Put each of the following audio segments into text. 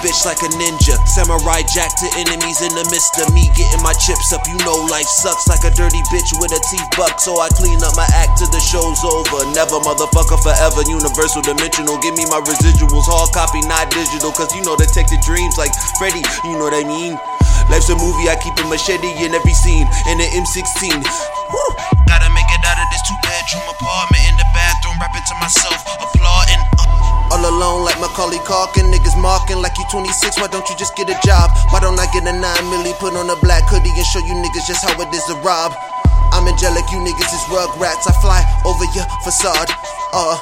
bitch like a ninja. Samurai jack to enemies in the midst of me getting my chips up. You know life sucks like a dirty bitch with a teeth buck. So I clean up my act till the show's over. Never motherfucker forever. Universal dimensional. Give me my residuals. Hard copy, not digital. Cause you know detected dreams like Freddy. You know what I mean? Life's a movie, I keep a machete in every scene. In the M16. Woo. Gotta make it out Macaulay Culkin, niggas marking like you 26. Why don't you just get a job? Why don't I get a 9 milli, put on a black hoodie and show you niggas just how it is to rob? I'm angelic, you niggas is rugrats. I fly over your facade. Uh.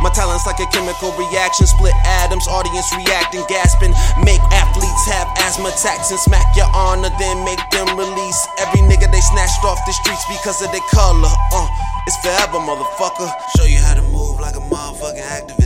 My talent's like a chemical reaction, split atoms, audience reacting, gasping. Make athletes have asthma attacks and smack your honor, then make them release. Every nigga they snatched off the streets because of their color. Uh, it's forever, motherfucker. Show you how to move like a motherfucking activist.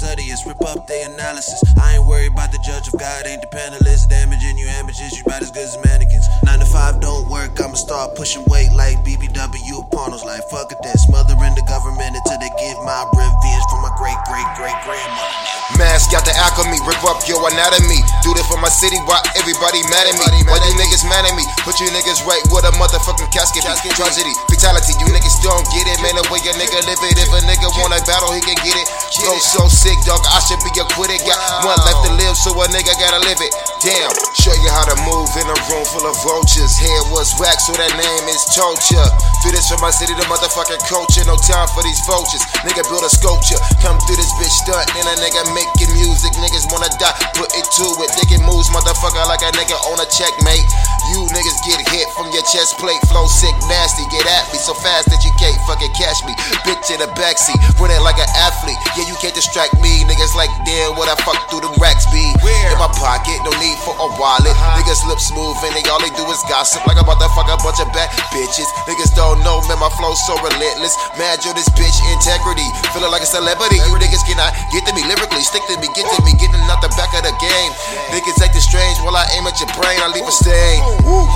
Study us, rip up their analysis. I ain't worried about the judge of God, ain't the panelists. Damaging you amateurs, you about as good as mannequins. Nine to five don't work, I'ma start pushing weight like BBW pornos. Like fuck it, that smothering the government until they give my revenge from my great great great grandmother. Mask got the alchemy, rip up your anatomy. Do this for my city, why everybody mad at me? Why you niggas mad at me? Put you niggas right with a motherfucking casket. be. Tragedy, fatality, you niggas still don't get it. Man, the way your nigga live it. If a nigga want a battle, he can get it. Flow so sick, dog, I should be acquitted. Got one left to live, so a nigga gotta live it. Damn, show you how to move in a room full of vultures. Hair was wax, so that name is torture. Do this for my city, the motherfucking culture. No time for these vultures. Nigga build a sculpture. Come through this bitch stunt, and a nigga making music. Niggas wanna die, put it to it. Digging moves, motherfucker, like a nigga on a checkmate. You niggas get hit from your chest plate. Flow sick, nasty. Get at me so fast that you can't fucking catch me. Bitch in the backseat, running like an athlete. Yeah, you can't distract me. Niggas like, damn, what I fuck through them racks be. Where? In my pocket, no need for a wallet. Uh-huh. Niggas lips moving and they all they do is gossip. Like I'm about to fuck a bunch of bad bitches. Niggas don't know, man, my flow so relentless. Mad yo, this bitch integrity. Feeling like a celebrity. You niggas cannot get to me lyrically. Stick to me, get to me, getting out the back of the game. Niggas acting strange while I aim at your brain. I leave a stain. Woo.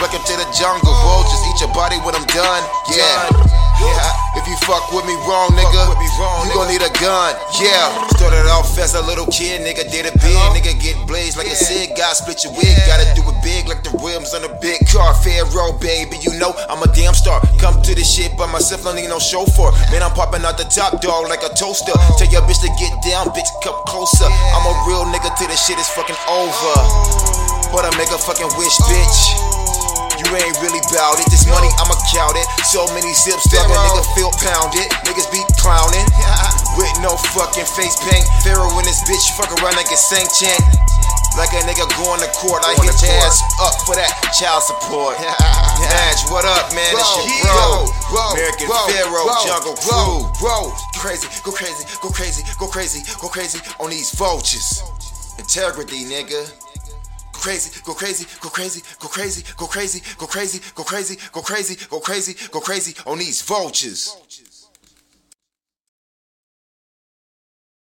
Welcome to the jungle. Vultures eat your body when I'm done. Yeah. Yeah, if you fuck with me wrong, nigga, you gon' need a gun. Yeah, started off as a little kid, nigga, did it big, nigga, get blazed like a cig, God split your wig, gotta do it big like the rims on a big car. Pharaoh, baby, you know I'm a damn star. Come to this shit by myself, don't need no chauffeur. Man, I'm popping out the top dog like a toaster. Tell your bitch to get down, bitch, come closer. I'm a real nigga till this shit is fucking over. But I make a fucking wish, bitch. You ain't really bout it. This money, I'ma count it. So many zips that a nigga feel pounded. Niggas be clowning. With no fucking face paint. Pharaoh in this bitch, fuck around like a saint chant. Like a nigga going to court, I hit your ass up for that child support. Match, what up, man? It's your bro. American Pharaoh, Jungle Crew. Bro, crazy, go crazy, go crazy, go crazy, go crazy on these vultures. Integrity, nigga crazy, go crazy, go crazy, go crazy, go crazy, go crazy, go crazy, go crazy, go crazy, go crazy on these vultures.